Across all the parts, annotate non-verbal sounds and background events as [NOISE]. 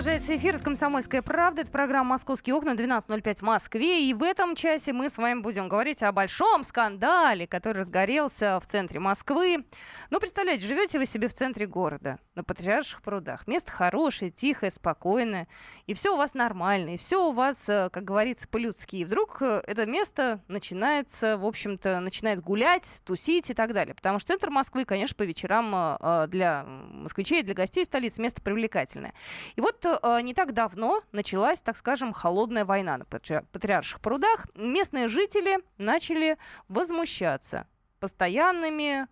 Продолжается эфир от «Комсомольская правда». Это программа «Московские окна» 12.05 в Москве. И в этом часе мы с вами будем говорить о большом скандале, который разгорелся в центре Москвы. Ну, представляете, живете вы себе в центре города, на Патриарших прудах. Место хорошее, тихое, спокойное. И все у вас нормально, и все у вас, э, как говорится, по-людски. И вдруг э, это место начинается, в общем-то, начинает гулять, тусить и так далее. Потому что центр Москвы, конечно, по вечерам э, для москвичей, для гостей столицы место привлекательное. И вот э, не так давно началась, так скажем, холодная война на Патриарших прудах. Местные жители начали возмущаться постоянными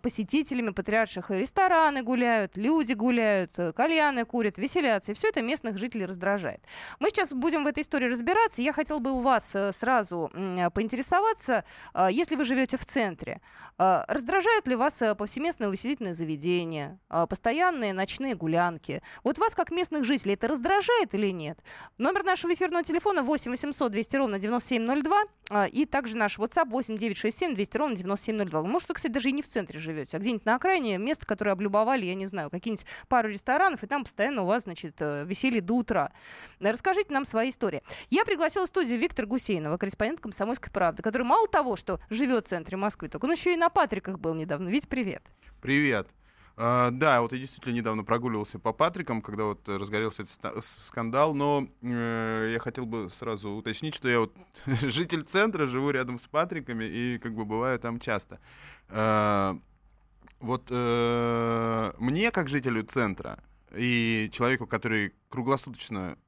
посетителями патриарших рестораны гуляют, люди гуляют, э, кальяны курят, веселятся. И все это местных жителей раздражает. Мы сейчас будем в этой истории разбираться. Я хотела бы у вас э, сразу э, поинтересоваться, э, если вы живете в центре, э, раздражают ли вас повсеместные увеселительные заведения, постоянные ночные гулянки? Вот вас, как местных жителей, это раздражает или нет? Номер нашего эфирного телефона 8 800 200 ровно 9702 э, и также наш WhatsApp 8 967 200 ровно 9702. Может, вы, кстати, даже не в центре живете, а где-нибудь на окраине, место, которое облюбовали, я не знаю, какие-нибудь пару ресторанов, и там постоянно у вас, значит, э, веселье до утра. Расскажите нам свои истории. Я пригласила в студию Виктора Гусейнова, корреспондент «Комсомольской правды», который мало того, что живет в центре Москвы, так он еще и на Патриках был недавно. Вить, привет. Привет. Uh, да, вот я действительно недавно прогуливался по Патрикам, когда вот разгорелся этот скандал, но uh, я хотел бы сразу уточнить, что я вот [LAUGHS] житель центра, живу рядом с Патриками и как бы бываю там часто. Uh, вот мне, как жителю центра и человеку, который круглосуточно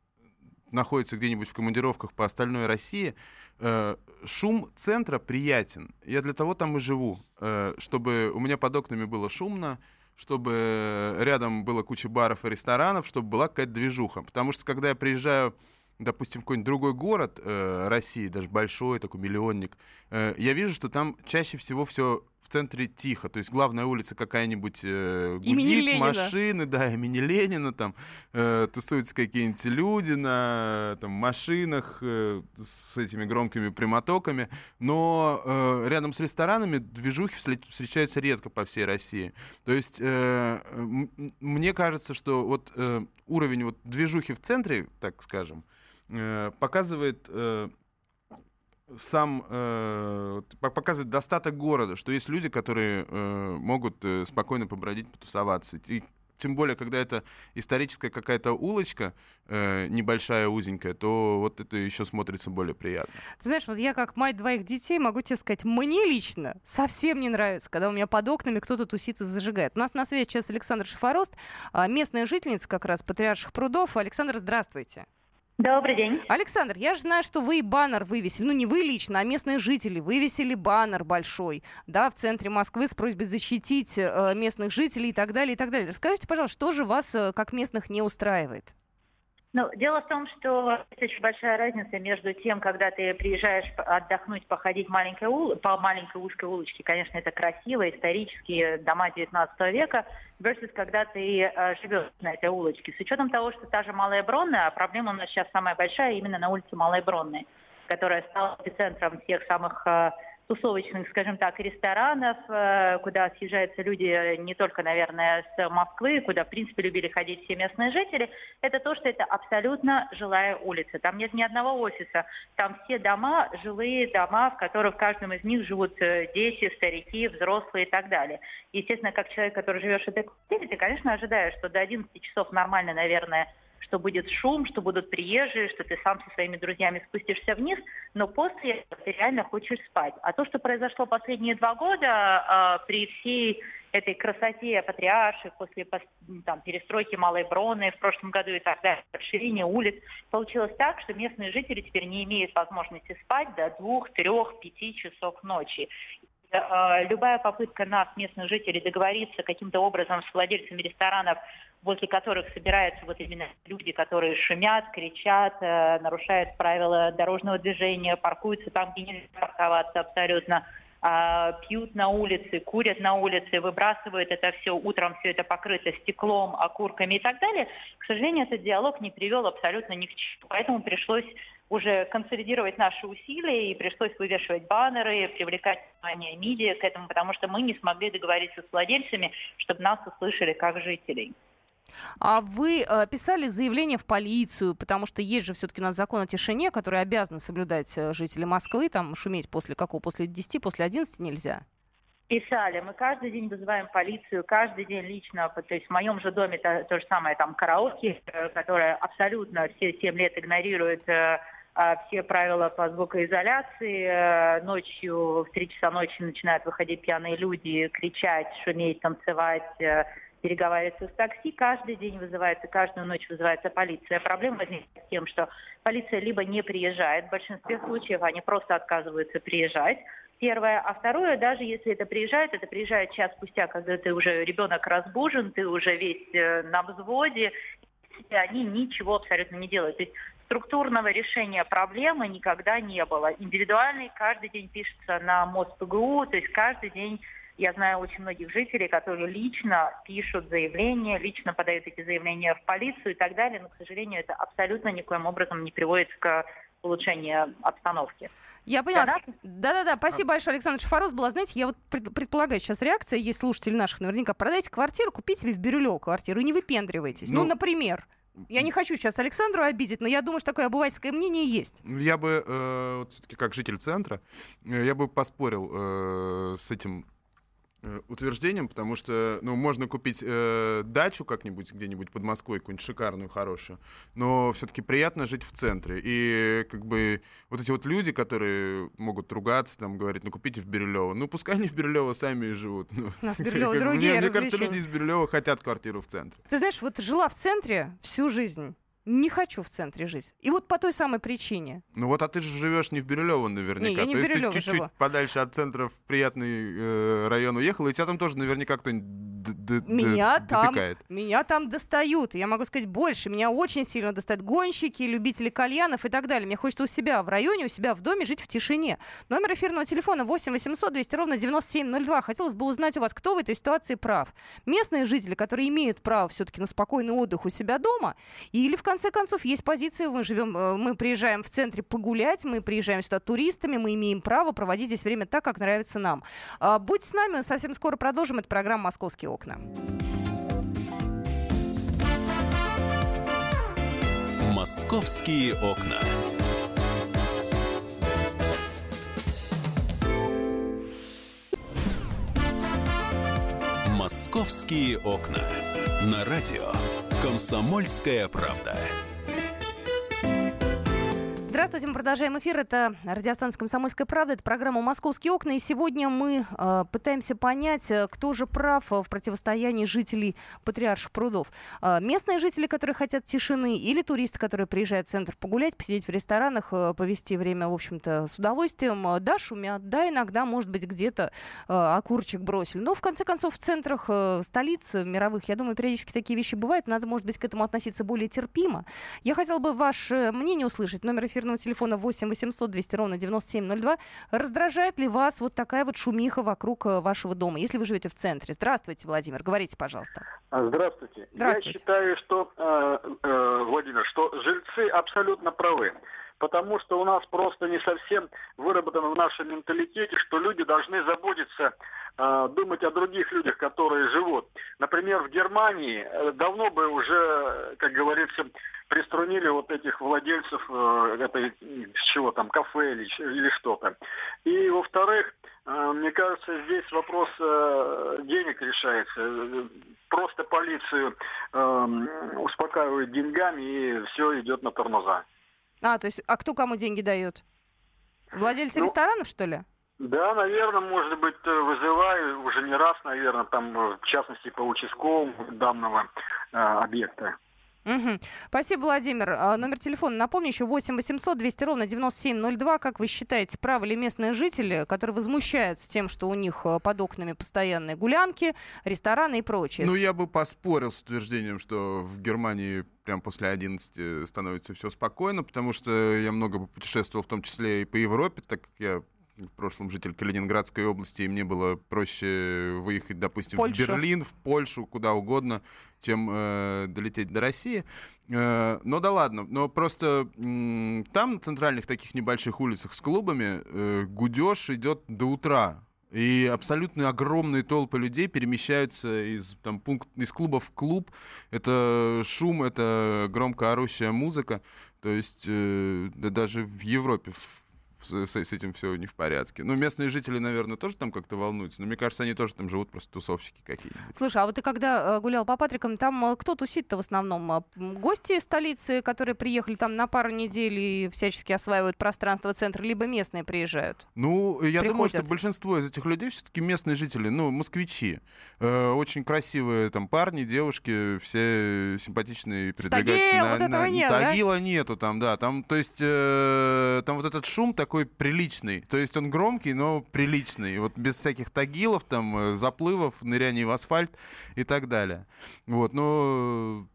находится где-нибудь в командировках по остальной России, шум центра приятен. Я для того там и живу, чтобы у меня под окнами было шумно, чтобы рядом было куча баров и ресторанов, чтобы была какая-то движуха. Потому что когда я приезжаю допустим, в какой-нибудь другой город э, России, даже большой, такой миллионник, э, я вижу, что там чаще всего все в центре тихо. То есть главная улица какая-нибудь э, гудит, машины, да, имени Ленина, там э, тусуются какие-нибудь люди на там, машинах э, с этими громкими прямотоками. Но э, рядом с ресторанами движухи встречаются редко по всей России. То есть э, мне кажется, что вот э, уровень вот движухи в центре, так скажем, Э, показывает э, сам э, показывает достаток города, что есть люди, которые э, могут э, спокойно побродить, потусоваться. И тем более, когда это историческая какая-то улочка, э, небольшая, узенькая, то вот это еще смотрится более приятно. Ты знаешь, вот я как мать двоих детей могу тебе сказать, мне лично совсем не нравится, когда у меня под окнами кто-то тусит и зажигает. У нас на связи сейчас Александр Шифорост, а, местная жительница как раз Патриарших прудов. Александр, здравствуйте. Добрый день. Александр, я же знаю, что вы баннер вывесили. Ну, не вы лично, а местные жители вывесили баннер большой, да, в центре Москвы с просьбой защитить э, местных жителей и так далее, и так далее. Расскажите, пожалуйста, что же вас, э, как местных, не устраивает? Ну, дело в том, что есть очень большая разница между тем, когда ты приезжаешь отдохнуть, походить маленькой ул... по маленькой узкой улочке, конечно, это красиво, исторические дома 19 века, versus когда ты э, живешь на этой улочке. С учетом того, что та же Малая Бронная, а проблема у нас сейчас самая большая именно на улице Малой Бронной, которая стала эпицентром всех самых э, тусовочных, скажем так, ресторанов, э, куда съезжаются люди не только, наверное, с Москвы, куда, в принципе, любили ходить все местные жители, это то, что это абсолютно жилая улица. Там нет ни одного офиса. Там все дома, жилые дома, в которых в каждом из них живут э, дети, старики, взрослые и так далее. Естественно, как человек, который живешь в этой квартире, ты, конечно, ожидаешь, что до 11 часов нормально, наверное, что будет шум, что будут приезжие, что ты сам со своими друзьями спустишься вниз, но после ты реально хочешь спать. А то, что произошло последние два года э, при всей этой красоте патриарших после там, перестройки Малой Броны в прошлом году и так далее, расширение улиц, получилось так, что местные жители теперь не имеют возможности спать до двух, трех, пяти часов ночи. Э, любая попытка нас, местных жителей, договориться каким-то образом с владельцами ресторанов, возле которых собираются вот именно люди, которые шумят, кричат, э, нарушают правила дорожного движения, паркуются там, где нельзя парковаться абсолютно, а, пьют на улице, курят на улице, выбрасывают это все, утром все это покрыто стеклом, окурками и так далее, к сожалению, этот диалог не привел абсолютно ни к чему. Поэтому пришлось уже консолидировать наши усилия и пришлось вывешивать баннеры, привлекать внимание медиа к этому, потому что мы не смогли договориться с владельцами, чтобы нас услышали как жителей. А вы э, писали заявление в полицию, потому что есть же все-таки у нас закон о тишине, который обязаны соблюдать э, жители Москвы, там шуметь после какого? После 10, после 11 нельзя? Писали. Мы каждый день вызываем полицию, каждый день лично. То есть в моем же доме то, то же самое там караоке, э, которое абсолютно все 7 лет игнорирует все правила по звукоизоляции. Ночью в 3 часа ночи начинают выходить пьяные люди, кричать, шуметь, танцевать, переговариваться с такси, каждый день вызывается, каждую ночь вызывается полиция. Проблема возникает с тем, что полиция либо не приезжает, в большинстве случаев они просто отказываются приезжать, Первое. А второе, даже если это приезжает, это приезжает час спустя, когда ты уже ребенок разбужен, ты уже весь э, на взводе, и они ничего абсолютно не делают. То есть структурного решения проблемы никогда не было. Индивидуальный каждый день пишется на МОСПГУ, то есть каждый день я знаю очень многих жителей, которые лично пишут заявления, лично подают эти заявления в полицию и так далее, но, к сожалению, это абсолютно никоим образом не приводит к улучшению обстановки. Я поняла. Да-да-да, спасибо большое, Александр Шафарос была. Знаете, я вот предполагаю, сейчас реакция есть слушатели наших наверняка. Продайте квартиру, купите себе в Бирюлево квартиру и не выпендривайтесь. Ну, ну например. Я не хочу сейчас Александру обидеть, но я думаю, что такое обывательское мнение есть. Я бы, э, вот все-таки как житель центра, э, я бы поспорил э, с этим утверждением, потому что, ну, можно купить э, дачу как-нибудь где-нибудь под Москвой, какую-нибудь шикарную, хорошую, но все-таки приятно жить в центре. И как бы вот эти вот люди, которые могут ругаться, там, говорить, ну, купите в Бирюлево, ну, пускай они в Бирюлево сами и живут. Ну, У нас [LAUGHS] Бирюлево другие Мне, мне кажется, люди из Бирюлева хотят квартиру в центре. Ты знаешь, вот жила в центре всю жизнь не хочу в центре жить. И вот по той самой причине. Ну вот, а ты же живешь не в Бирюлево наверняка. Не, я не То есть ты чуть-чуть подальше от центра в приятный э, район уехала, и тебя там тоже наверняка кто-нибудь меня там. Меня там достают. Я могу сказать больше. Меня очень сильно достают гонщики, любители кальянов и так далее. Мне хочется у себя в районе, у себя в доме жить в тишине. Номер эфирного телефона 8 800 200 ровно 9702. Хотелось бы узнать у вас, кто в этой ситуации прав. Местные жители, которые имеют право все-таки на спокойный отдых у себя дома, или в конце конце концов, есть позиция, мы живем, э, мы приезжаем в центре погулять, мы приезжаем сюда туристами, мы имеем право проводить здесь время так, как нравится нам. А, будь с нами, совсем скоро продолжим. эту программу «Московские окна». «Московские окна». «Московские окна». На радио «Комсомольская правда». Здравствуйте, мы продолжаем эфир. Это радиостанция «Комсомольская правда». Это программа «Московские окна». И сегодня мы э, пытаемся понять, э, кто же прав в противостоянии жителей Патриарших прудов. Э, местные жители, которые хотят тишины, или туристы, которые приезжают в центр погулять, посидеть в ресторанах, э, повести время, в общем-то, с удовольствием. Э, да, шумят, да, иногда, может быть, где-то э, окурчик бросили. Но, в конце концов, в центрах э, столиц мировых, я думаю, периодически такие вещи бывают. Надо, может быть, к этому относиться более терпимо. Я хотела бы ваше мнение услышать. Номер эфирного эфирного телефона 8 800 200 ровно 9702. Раздражает ли вас вот такая вот шумиха вокруг э, вашего дома, если вы живете в центре? Здравствуйте, Владимир, говорите, пожалуйста. Здравствуйте. Здравствуйте. Я считаю, что, э, э, Владимир, что жильцы абсолютно правы потому что у нас просто не совсем выработано в нашем менталитете, что люди должны заботиться, э, думать о других людях, которые живут. Например, в Германии э, давно бы уже, как говорится, приструнили вот этих владельцев э, этой, чего там, кафе или, или что-то. И, во-вторых, э, мне кажется, здесь вопрос денег решается. Просто полицию э, успокаивают деньгами, и все идет на тормоза. А, то есть, а кто кому деньги дает? Владельцы ну, ресторанов, что ли? Да, наверное, может быть, вызываю уже не раз, наверное, там, в частности, по участковому данного э, объекта. Угу. Спасибо, Владимир. А, номер телефона, напомню, еще 8 800 200 ровно 9702. Как вы считаете, правы ли местные жители, которые возмущаются тем, что у них а, под окнами постоянные гулянки, рестораны и прочее? Ну, я бы поспорил с утверждением, что в Германии прям после 11 становится все спокойно, потому что я много путешествовал, в том числе и по Европе, так как я в прошлом житель Калининградской области, и мне было проще выехать, допустим, Польшу. в Берлин, в Польшу, куда угодно, чем э, долететь до России. Э, но да ладно, но просто м, там на центральных таких небольших улицах с клубами э, гудеж идет до утра. И абсолютно огромные толпы людей перемещаются из, там, пункт, из клуба в клуб. Это шум, это громко орущая музыка. То есть э, да даже в Европе в- с, с этим все не в порядке. Ну, местные жители, наверное, тоже там как-то волнуются. Но мне кажется, они тоже там живут просто тусовщики какие-нибудь. Слушай, а вот ты когда э, гулял по Патрикам, там э, кто тусит-то в основном? М, Гости столицы, которые приехали там на пару недель и всячески осваивают пространство центра, либо местные приезжают? Ну, я думаю, что Приходят. большинство из этих людей все-таки местные жители, ну, москвичи. Э, очень красивые там парни, девушки, все симпатичные, передвигаются Тагил, на, вот этого на- нет, да? Тагила нету там, да. Там, то есть, э, там вот этот шум такой приличный. То есть он громкий, но приличный. Вот без всяких тагилов, там, э, заплывов, ныряний в асфальт и так далее. Вот, но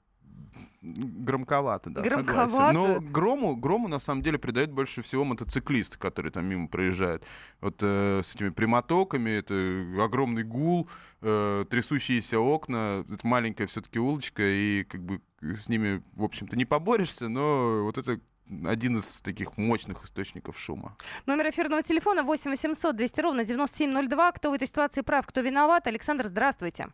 громковато, да, Громковато. согласен. Но грому, грому на самом деле придает больше всего мотоциклист, который там мимо проезжает. Вот э, с этими прямотоками, это огромный гул, э, трясущиеся окна, это маленькая все-таки улочка, и как бы с ними, в общем-то, не поборешься, но вот это один из таких мощных источников шума. Номер эфирного телефона 8 800 200 ровно 9702. Кто в этой ситуации прав, кто виноват? Александр, здравствуйте.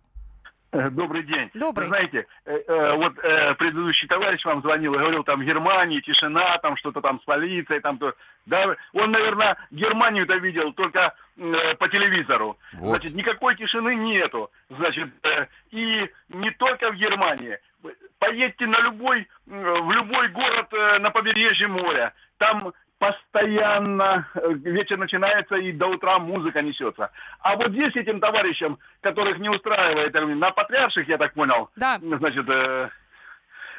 Э, Добрый день. Добрый. Вы знаете, э, э, вот э, предыдущий товарищ вам звонил и говорил, там Германия, тишина, там что-то там с полицией, там то. Да, он, наверное, Германию-то видел только э, по телевизору. Вот. Значит, никакой тишины нету. Значит, э, и не только в Германии. Поедьте на любой, в любой город э, на побережье моря. Там постоянно э, вечер начинается и до утра музыка несется. А вот здесь этим товарищам, которых не устраивает, э, на Патриарших, я так понял, Да. значит, э,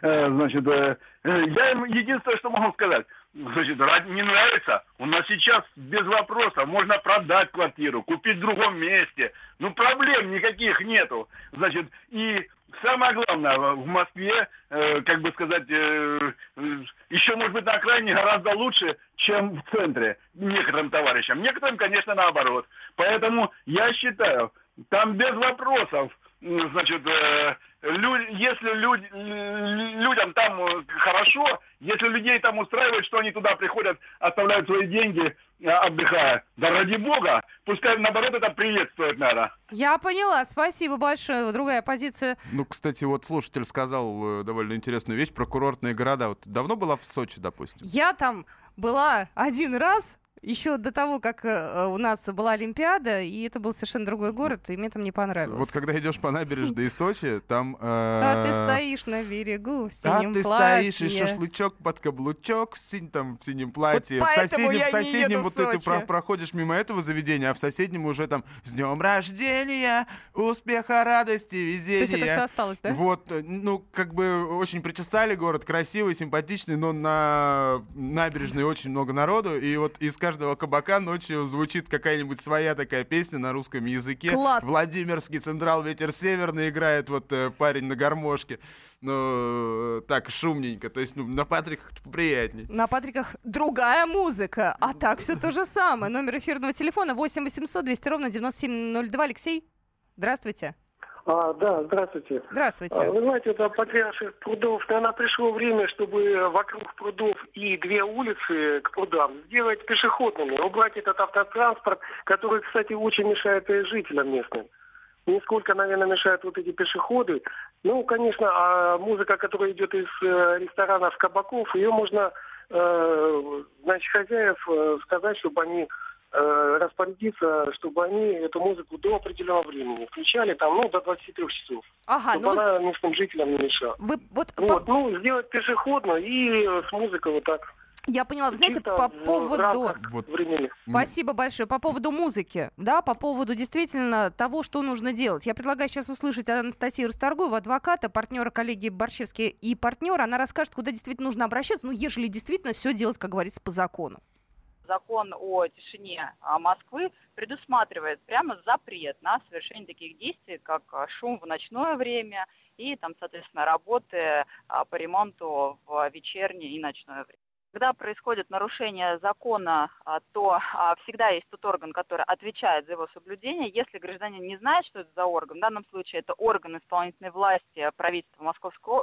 э, значит, э, я им единственное, что могу сказать, значит, не нравится, у нас сейчас без вопросов. Можно продать квартиру, купить в другом месте, ну проблем никаких нету, значит, и самое главное, в Москве, э, как бы сказать, э, э, еще, может быть, на окраине гораздо лучше, чем в центре некоторым товарищам. Некоторым, конечно, наоборот. Поэтому я считаю, там без вопросов, значит, э, лю- если люд- лю- людям там э, хорошо, если людей там устраивает, что они туда приходят, оставляют свои деньги, э, отдыхая, да ради бога, пускай наоборот это приветствует надо. Я поняла, спасибо большое. Другая позиция. Ну, кстати, вот слушатель сказал э, довольно интересную вещь про курортные города. Вот давно была в Сочи, допустим? Я там была один раз, еще до того, как э, у нас была Олимпиада, и это был совершенно другой город, и мне там не понравилось. Вот когда идешь по набережной Сочи, там... А ты э, стоишь на берегу в А синем ты платье. стоишь и шашлычок под каблучок там, в синем платье. в соседнем, в не соседнем вот ты, ты проходишь мимо этого заведения, а в соседнем уже там с днем рождения, успеха, радости, То есть везения. это все осталось, да? Вот, э, ну, как бы очень причесали город, красивый, симпатичный, но на набережной очень много народу, и вот из каждого кабака ночью звучит какая-нибудь своя такая песня на русском языке. Класс. Владимирский Централ Ветер Северный играет вот э, парень на гармошке. Ну, э, так, шумненько. То есть, ну, на Патриках приятней. На Патриках другая музыка, а так все то же самое. Номер эфирного телефона 8 800 200 ровно 9702. Алексей, здравствуйте. А, да, здравствуйте. Здравствуйте. А, Вы знаете, это патриарших прудов, наверное, пришло время, чтобы вокруг прудов и две улицы к прудам сделать пешеходными, убрать этот автотранспорт, который, кстати, очень мешает и жителям местным. Нисколько, наверное, мешают вот эти пешеходы. Ну, конечно, а музыка, которая идет из э, ресторанов, кабаков, ее можно, э, значит, хозяев э, сказать, чтобы они распорядиться, чтобы они эту музыку до определенного времени включали, там, ну, до 23 часов, Ага, ну чтобы вы, она местным жителям не мешала. вы- вот по- Вот, ну, сделать пешеходно и э, с музыкой вот так. я поняла, вы знаете, по в поводу... Вот. времени. Спасибо большое. По поводу музыки, да, по поводу действительно того, что нужно делать. Я предлагаю сейчас услышать Анастасию Расторгуеву, адвоката, партнера коллеги Борщевский и партнера. Она расскажет, куда действительно нужно обращаться, ну, ежели действительно все делать, как говорится, по закону. Закон о тишине а, Москвы предусматривает прямо запрет на совершение таких действий, как а, шум в ночное время и там, соответственно, работы а, по ремонту в вечернее и ночное время. Когда происходит нарушение закона, а, то а, всегда есть тот орган, который отвечает за его соблюдение. Если гражданин не знает, что это за орган, в данном случае это орган исполнительной власти правительства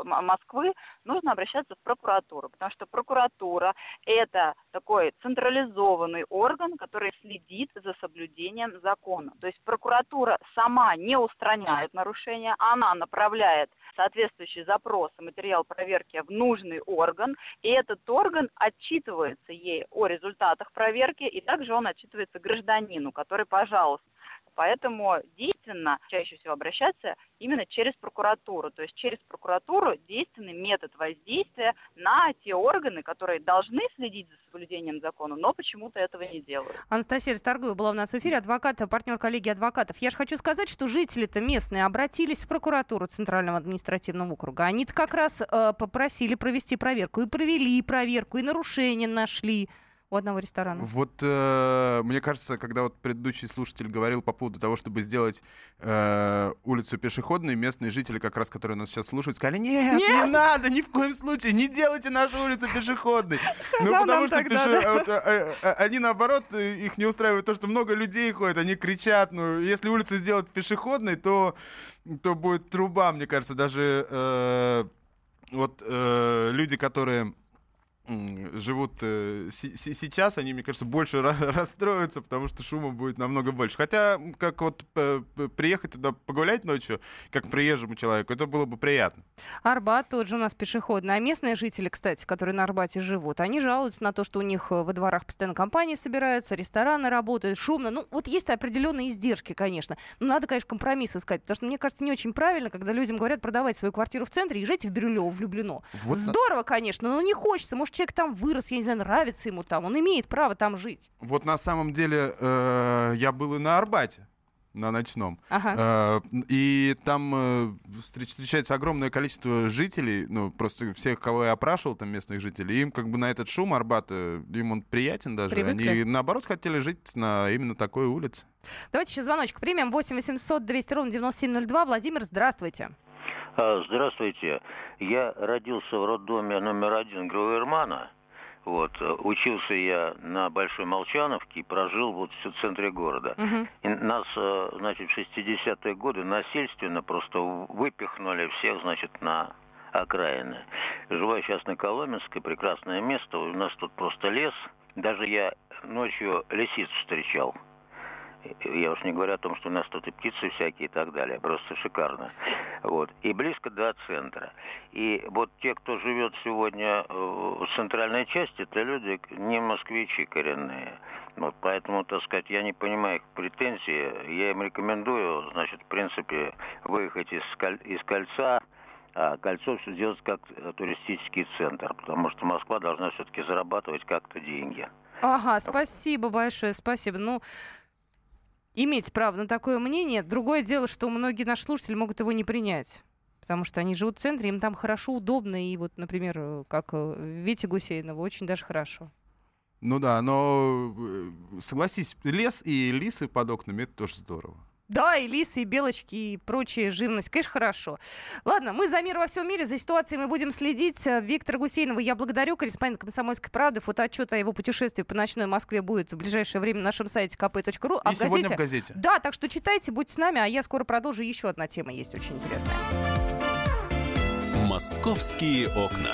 Москвы, нужно обращаться в прокуратуру, потому что прокуратура – это такой централизованный орган, который следит за соблюдением закона. То есть прокуратура сама не устраняет нарушения, она направляет соответствующий запрос и материал проверки в нужный орган, и этот орган отчитывается ей о результатах проверки, и также он отчитывается гражданину, который, пожалуйста, Поэтому действенно чаще всего обращаться именно через прокуратуру. То есть через прокуратуру действенный метод воздействия на те органы, которые должны следить за соблюдением закона, но почему-то этого не делают. Анастасия Расторгуева была у нас в эфире, адвокат, партнер коллеги адвокатов. Я же хочу сказать, что жители-то местные обратились в прокуратуру Центрального административного округа. Они-то как раз э, попросили провести проверку. И провели проверку, и нарушения нашли у одного ресторана. Вот э, мне кажется, когда вот предыдущий слушатель говорил по поводу того, чтобы сделать э, улицу пешеходной, местные жители, как раз которые нас сейчас слушают, сказали: нет, нет, не надо, ни в коем случае, не делайте нашу улицу пешеходной. [LAUGHS] Ну, потому что э, э, они наоборот, их не устраивает то, что много людей ходят, они кричат. Ну, если улицу сделать пешеходной, то, то будет труба, мне кажется, даже вот люди, которые живут э, сейчас, они, мне кажется, больше [LAUGHS] расстроятся, потому что шума будет намного больше. Хотя, как вот приехать туда погулять ночью, как приезжему человеку, это было бы приятно. Арбат тот же у нас пешеходный. А местные жители, кстати, которые на Арбате живут, они жалуются на то, что у них э, во дворах постоянно компании собираются, рестораны работают, шумно. Ну, вот есть определенные издержки, конечно. Но надо, конечно, компромисс искать, потому что, мне кажется, не очень правильно, когда людям говорят продавать свою квартиру в центре, езжайте в Бирюлево, влюблено. Вот Здорово, конечно, но не хочется. Может, человек там вырос, я не знаю, нравится ему там, он имеет право там жить. Вот на самом деле э, я был и на Арбате на ночном. Ага. Э, и там э, встречается огромное количество жителей, ну, просто всех, кого я опрашивал, там, местных жителей, им как бы на этот шум Арбата, им он приятен даже. Привыкли. Они, наоборот, хотели жить на именно такой улице. Давайте еще звоночек примем. 8 800 200 ровно 9702. Владимир, здравствуйте. А, здравствуйте. Я родился в роддоме номер один Гровермана. Вот. Учился я на Большой Молчановке и прожил вот в центре города. Uh-huh. И нас, э, значит, в 60-е годы насильственно просто выпихнули всех, значит, на окраины. Живу сейчас на Коломенской, прекрасное место. У нас тут просто лес. Даже я ночью лисиц встречал. Я уж не говорю о том, что у нас тут и птицы всякие и так далее. Просто шикарно. Вот. И близко до центра. И вот те, кто живет сегодня э, в центральной части, это люди не москвичи коренные. Вот, поэтому, так сказать, я не понимаю их претензии. Я им рекомендую, значит, в принципе, выехать из, из кольца, а кольцо все сделать как туристический центр, потому что Москва должна все-таки зарабатывать как-то деньги. Ага, спасибо большое, спасибо. Ну, иметь право на такое мнение. Другое дело, что многие наши слушатели могут его не принять. Потому что они живут в центре, им там хорошо, удобно. И вот, например, как э, Вите Гусейнову, очень даже хорошо. Ну да, но э, согласись, лес и лисы под окнами это тоже здорово. Да, и лисы, и белочки, и прочая живность. Конечно, хорошо. Ладно, мы за мир во всем мире, за ситуацией мы будем следить. Виктор Гусейнова я благодарю, корреспондент «Комсомольской правды». Фотоотчет о его путешествии по ночной Москве будет в ближайшее время на нашем сайте kp.ru. А и в газете... сегодня в газете. Да, так что читайте, будьте с нами, а я скоро продолжу. Еще одна тема есть очень интересная. «Московские окна».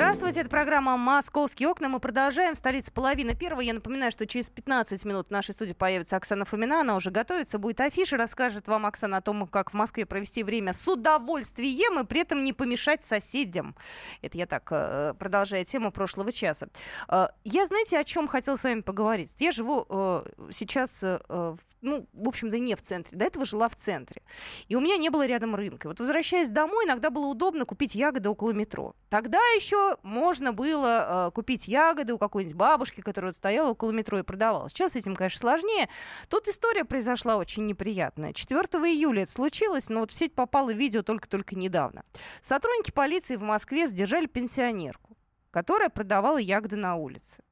Здравствуйте, это программа «Московские окна». Мы продолжаем. Столица половина первого. Я напоминаю, что через 15 минут в нашей студии появится Оксана Фомина. Она уже готовится, будет афиша. Расскажет вам Оксана о том, как в Москве провести время с удовольствием и при этом не помешать соседям. Это я так э, продолжаю тему прошлого часа. Э, я, знаете, о чем хотела с вами поговорить? Я живу э, сейчас, ну, в общем-то, не в центре. До этого жила в центре. И у меня не было рядом рынка. Вот возвращаясь домой, иногда было удобно купить ягоды около метро. Тогда еще можно было э, купить ягоды у какой-нибудь бабушки, которая вот стояла около метро и продавала. Сейчас этим, конечно, сложнее. Тут история произошла очень неприятная. 4 июля это случилось, но вот в сеть попало видео только-только недавно. Сотрудники полиции в Москве задержали пенсионерку. которая продавала ягоды на улице.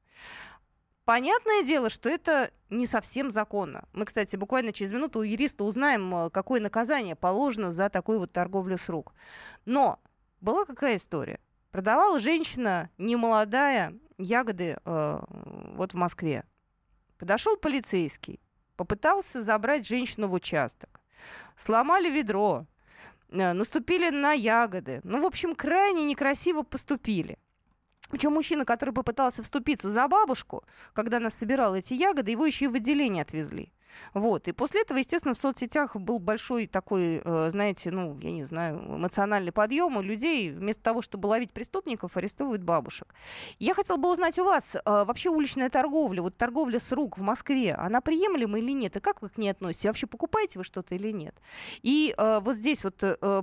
Понятное дело, что это не совсем законно. Мы, кстати, буквально через минуту у юриста узнаем, э, какое наказание положено за такую вот торговлю с рук. Но была какая история? Продавала женщина немолодая ягоды э, вот в Москве. Подошел полицейский, попытался забрать женщину в участок. Сломали ведро, э, наступили на ягоды. Ну, в общем, крайне некрасиво поступили. Причем мужчина, который попытался вступиться за бабушку, когда она собирала эти ягоды, его еще и в отделение отвезли. Вот. И после этого, естественно, в соцсетях был большой такой, э, знаете, ну, я не знаю, эмоциональный подъем у людей. Вместо того, чтобы ловить преступников, арестовывают бабушек. Я хотела бы узнать у вас, э, вообще уличная торговля, вот торговля с рук в Москве, она приемлема или нет? И как вы к ней относитесь? Вообще покупаете вы что-то или нет? И э, вот здесь вот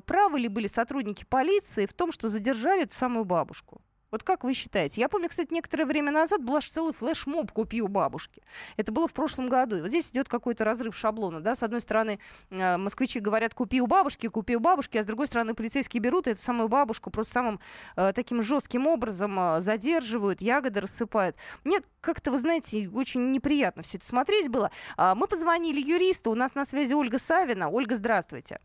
правы ли были сотрудники полиции в том, что задержали эту самую бабушку? Вот как вы считаете? Я помню, кстати, некоторое время назад был аж целый флешмоб «Купи у бабушки». Это было в прошлом году. И вот здесь идет какой-то разрыв шаблона. Да? С одной стороны, э, москвичи говорят «купи у бабушки», «купи у бабушки», а с другой стороны, полицейские берут эту самую бабушку просто самым э, таким жестким образом э, задерживают, ягоды рассыпают. Мне как-то, вы знаете, очень неприятно все это смотреть было. А, мы позвонили юристу, у нас на связи Ольга Савина. Ольга, здравствуйте.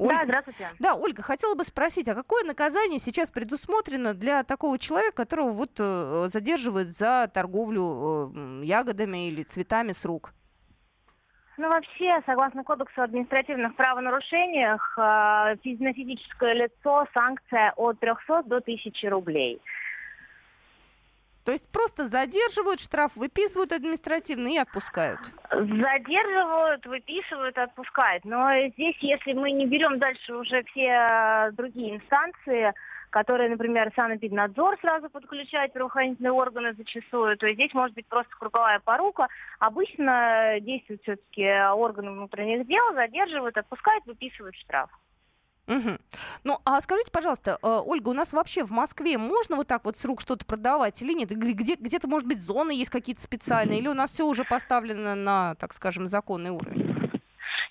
Ольга. Да, здравствуйте. Да, Ольга, хотела бы спросить, а какое наказание сейчас предусмотрено для такого человека, которого вот э, задерживают за торговлю э, ягодами или цветами с рук? Ну, вообще, согласно Кодексу административных правонарушениях, э, на физическое лицо санкция от 300 до 1000 рублей. То есть просто задерживают, штраф выписывают административно и отпускают? Задерживают, выписывают, отпускают. Но здесь, если мы не берем дальше уже все э, другие инстанции, которые, например, санэпиднадзор сразу подключают правоохранительные органы зачастую, то здесь может быть просто круговая порука. Обычно действуют все-таки органы внутренних дел, задерживают, отпускают, выписывают штраф. Угу. Ну, а скажите, пожалуйста, э, Ольга, у нас вообще в Москве можно вот так вот с рук что-то продавать или нет? Где, где-то, может быть, зоны есть какие-то специальные, или у нас все уже поставлено на, так скажем, законный уровень?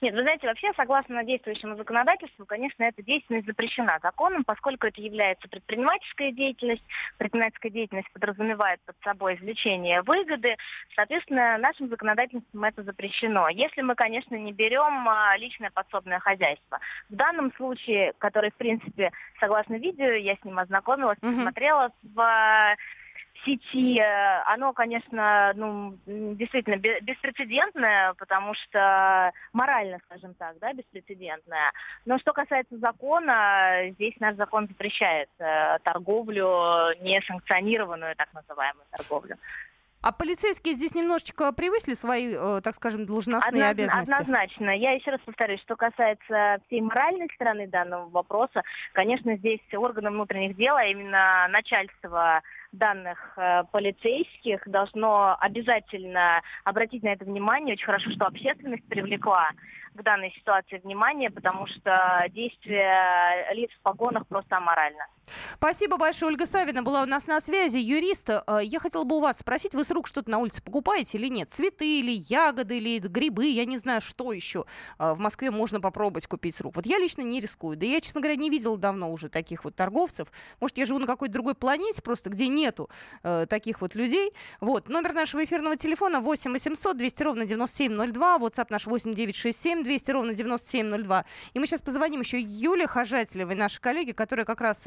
Нет, вы знаете, вообще, согласно действующему законодательству, конечно, эта деятельность запрещена законом, поскольку это является предпринимательская деятельность. Предпринимательская деятельность подразумевает под собой извлечение выгоды. Соответственно, нашим законодательством это запрещено. Если мы, конечно, не берем а, личное подсобное хозяйство. В данном случае, который, в принципе, согласно видео, я с ним ознакомилась, посмотрела в сети, э, оно, конечно, ну, действительно беспрецедентное, потому что морально, скажем так, да, беспрецедентное. Но что касается закона, здесь наш закон запрещает э, торговлю, несанкционированную так называемую торговлю. А полицейские здесь немножечко превысили свои, э, так скажем, должностные Одноз, обязанности? Однозначно. Я еще раз повторюсь, что касается всей моральной стороны данного вопроса, конечно, здесь органы внутренних дел, а именно начальство данных э, полицейских должно обязательно обратить на это внимание. Очень хорошо, что общественность привлекла к данной ситуации внимание, потому что действие лиц в погонах просто аморально. Спасибо большое. Ольга Савина была у нас на связи, юрист. Э, я хотела бы у вас спросить, вы с рук что-то на улице покупаете или нет? Цветы или ягоды или грибы, я не знаю, что еще э, в Москве можно попробовать купить с рук. Вот я лично не рискую. Да я, честно говоря, не видела давно уже таких вот торговцев. Может, я живу на какой-то другой планете просто, где нету э, таких вот людей. Вот, номер нашего эфирного телефона 8 800 200 ровно 9702, WhatsApp наш 8 967 200 ровно 9702. И мы сейчас позвоним еще Юле Хожателевой, нашей коллеге, которая как раз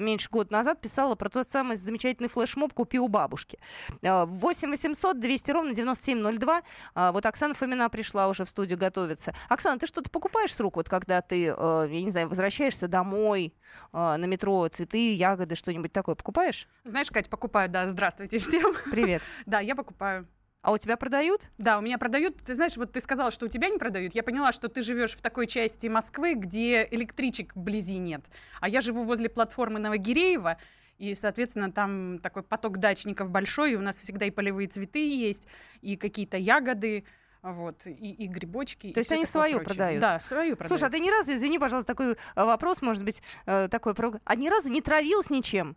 меньше года назад писала про тот самый замечательный флешмоб «Купи у бабушки». 8 800 200 ровно 9702. Э, вот Оксана Фомина пришла уже в студию готовиться. Оксана, ты что-то покупаешь с рук, вот когда ты, э, я не знаю, возвращаешься домой э, на метро, цветы, ягоды, что-нибудь такое покупаешь? Знаешь, Кать, покупаю, да. Здравствуйте всем. Привет. [LAUGHS] Да, я покупаю. А у тебя продают? Да, у меня продают. Ты знаешь, вот ты сказала, что у тебя не продают. Я поняла, что ты живешь в такой части Москвы, где электричек вблизи нет. А я живу возле платформы Новогиреева. И, соответственно, там такой поток дачников большой, и у нас всегда и полевые цветы есть, и какие-то ягоды, вот, и, и грибочки. То и есть они свою прочее. продают? Да, свою продают. Слушай, а ты ни разу, извини, пожалуйста, такой э, вопрос, может быть, э, такой, а ни разу не травилась ничем?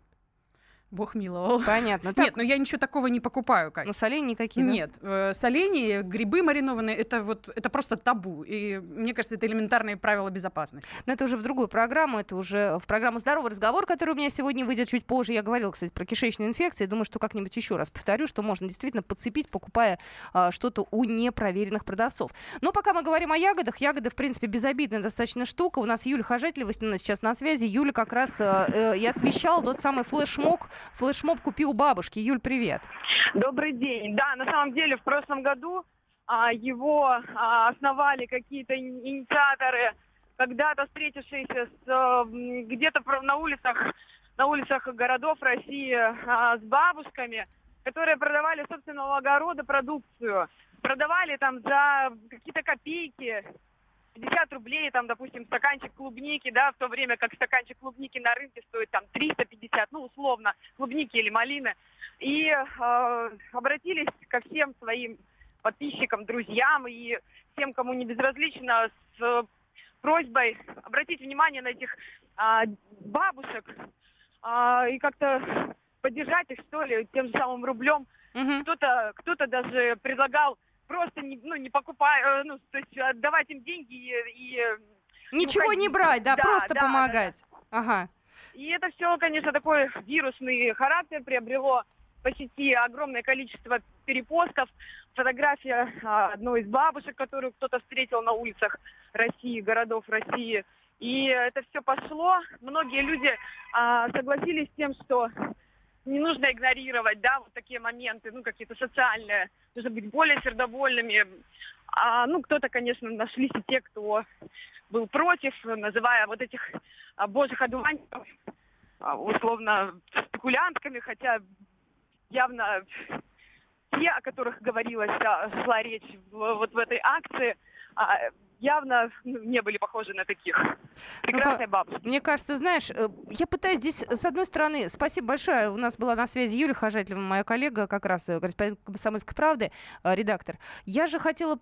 Бог миловал. Понятно. Так... Нет, но я ничего такого не покупаю, Кать. Ну, соленья никакие, да? Нет, э, соленья, грибы маринованные, это вот, это просто табу. И мне кажется, это элементарные правила безопасности. Но это уже в другую программу, это уже в программу «Здоровый разговор», который у меня сегодня выйдет чуть позже. Я говорила, кстати, про кишечные инфекции. Думаю, что как-нибудь еще раз повторю, что можно действительно подцепить, покупая а, что-то у непроверенных продавцов. Но пока мы говорим о ягодах, ягоды, в принципе, безобидная достаточно штука. У нас Юля Хожателева сейчас на связи. Юля как раз э, э, и освещала тот самый флешмоб флешмоб «Купи у бабушки». Юль, привет. Добрый день. Да, на самом деле в прошлом году а, его а, основали какие-то инициаторы, когда-то встретившиеся с, а, где-то на улицах, на улицах городов России а, с бабушками, которые продавали собственного огорода продукцию. Продавали там за какие-то копейки 50 рублей, там, допустим, стаканчик клубники, да, в то время как стаканчик клубники на рынке стоит там 350, ну, условно, клубники или малины. И э, обратились ко всем своим подписчикам, друзьям и всем, кому не безразлично, с э, просьбой обратить внимание на этих э, бабушек э, и как-то поддержать их, что ли, тем же самым рублем. Угу. Кто-то, кто-то даже предлагал просто не, ну, не покупая, э, ну, то есть отдавать им деньги и... и э, Ничего уходить. не брать, да, да просто да, помогать. Да, да. Ага. И это все, конечно, такой вирусный характер приобрело по сети огромное количество перепостов, фотография а, одной из бабушек, которую кто-то встретил на улицах России, городов России. И это все пошло. Многие люди а, согласились с тем, что не нужно игнорировать, да, вот такие моменты, ну, какие-то социальные, нужно быть более сердобольными. А, ну, кто-то, конечно, нашлись и те, кто был против, называя вот этих а, божьих одуванчиков а, условно спекулянтками, хотя явно те, о которых говорилось, а, шла речь вот в этой акции, а, явно ну, не были похожи на таких. Прекрасная ну, бабушка. Мне кажется, знаешь, э, я пытаюсь здесь, с одной стороны, спасибо большое, у нас была на связи Юлия Хожателева, моя коллега, как раз э, корреспондент «Комсомольской правды», э, редактор. Я же хотела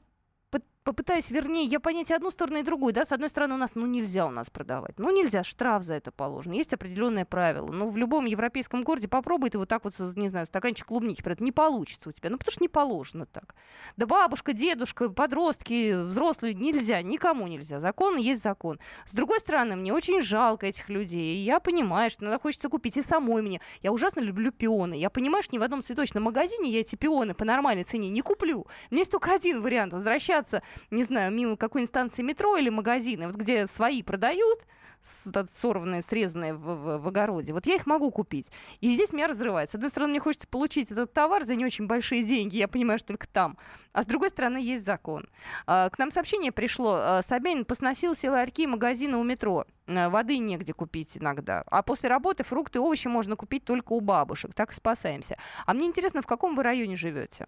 попытаюсь, вернее, я понять одну сторону и другую, да, с одной стороны у нас, ну, нельзя у нас продавать, ну, нельзя, штраф за это положен, есть определенные правила, ну, в любом европейском городе попробуй ты вот так вот, не знаю, стаканчик клубники, это не получится у тебя, ну, потому что не положено так. Да бабушка, дедушка, подростки, взрослые, нельзя, никому нельзя, закон есть закон. С другой стороны, мне очень жалко этих людей, и я понимаю, что надо хочется купить и самой мне, я ужасно люблю пионы, я понимаю, что ни в одном цветочном магазине я эти пионы по нормальной цене не куплю, у меня есть только один вариант, возвращаться не знаю, мимо какой-нибудь станции метро или магазина, вот где свои продают, сорванные, срезанные в, в, в огороде. Вот я их могу купить. И здесь меня разрывает. С одной стороны, мне хочется получить этот товар за не очень большие деньги, я понимаю, что только там. А с другой стороны, есть закон. А, к нам сообщение пришло. А, Собянин посносил ларьки и магазины у метро. А, воды негде купить иногда. А после работы фрукты и овощи можно купить только у бабушек. Так и спасаемся. А мне интересно, в каком вы районе живете?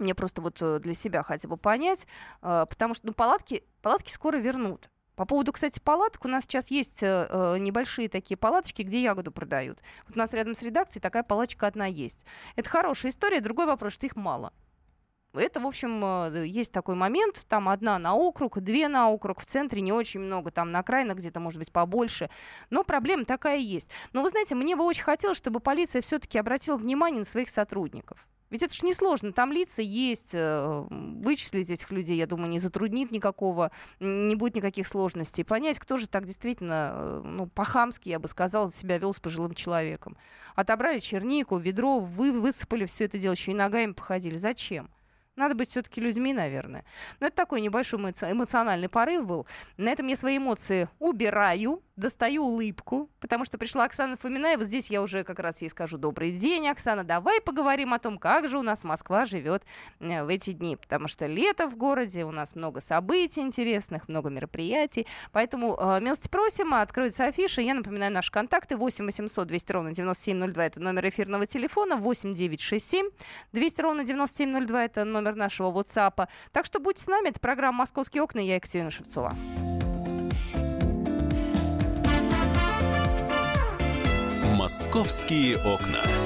Мне просто вот э, для себя хотя бы понять, э, потому что ну, палатки, палатки скоро вернут. По поводу, кстати, палаток, у нас сейчас есть э, э, небольшие такие палаточки, где ягоду продают. Вот у нас рядом с редакцией такая палаточка одна есть. Это хорошая история. Другой вопрос, что их мало. Это, в общем, есть такой момент. Там одна на округ, две на округ. В центре не очень много. Там на окраинах где-то, может быть, побольше. Но проблема такая есть. Но вы знаете, мне бы очень хотелось, чтобы полиция все-таки обратила внимание на своих сотрудников. Ведь это же несложно. Там лица есть. Э, вычислить этих людей, я думаю, не затруднит никакого, не будет никаких сложностей. Понять, кто же так действительно, э, ну, по-хамски, я бы сказала, себя вел с пожилым человеком. Отобрали чернику, ведро, вы высыпали все это дело, еще и ногами походили. Зачем? Надо быть все-таки людьми, наверное. Но это такой небольшой эмоциональный порыв был. На этом я свои эмоции убираю достаю улыбку, потому что пришла Оксана Фомина, и вот здесь я уже как раз ей скажу добрый день, Оксана, давай поговорим о том, как же у нас Москва живет э, в эти дни, потому что лето в городе, у нас много событий интересных, много мероприятий, поэтому э, милости просим, откроется афиша, я напоминаю наши контакты 8 800 200 ровно 9702, это номер эфирного телефона, 8 967 200 ровно 9702, это номер нашего WhatsApp, так что будьте с нами, это программа «Московские окна», я Екатерина Шевцова. «Московские окна».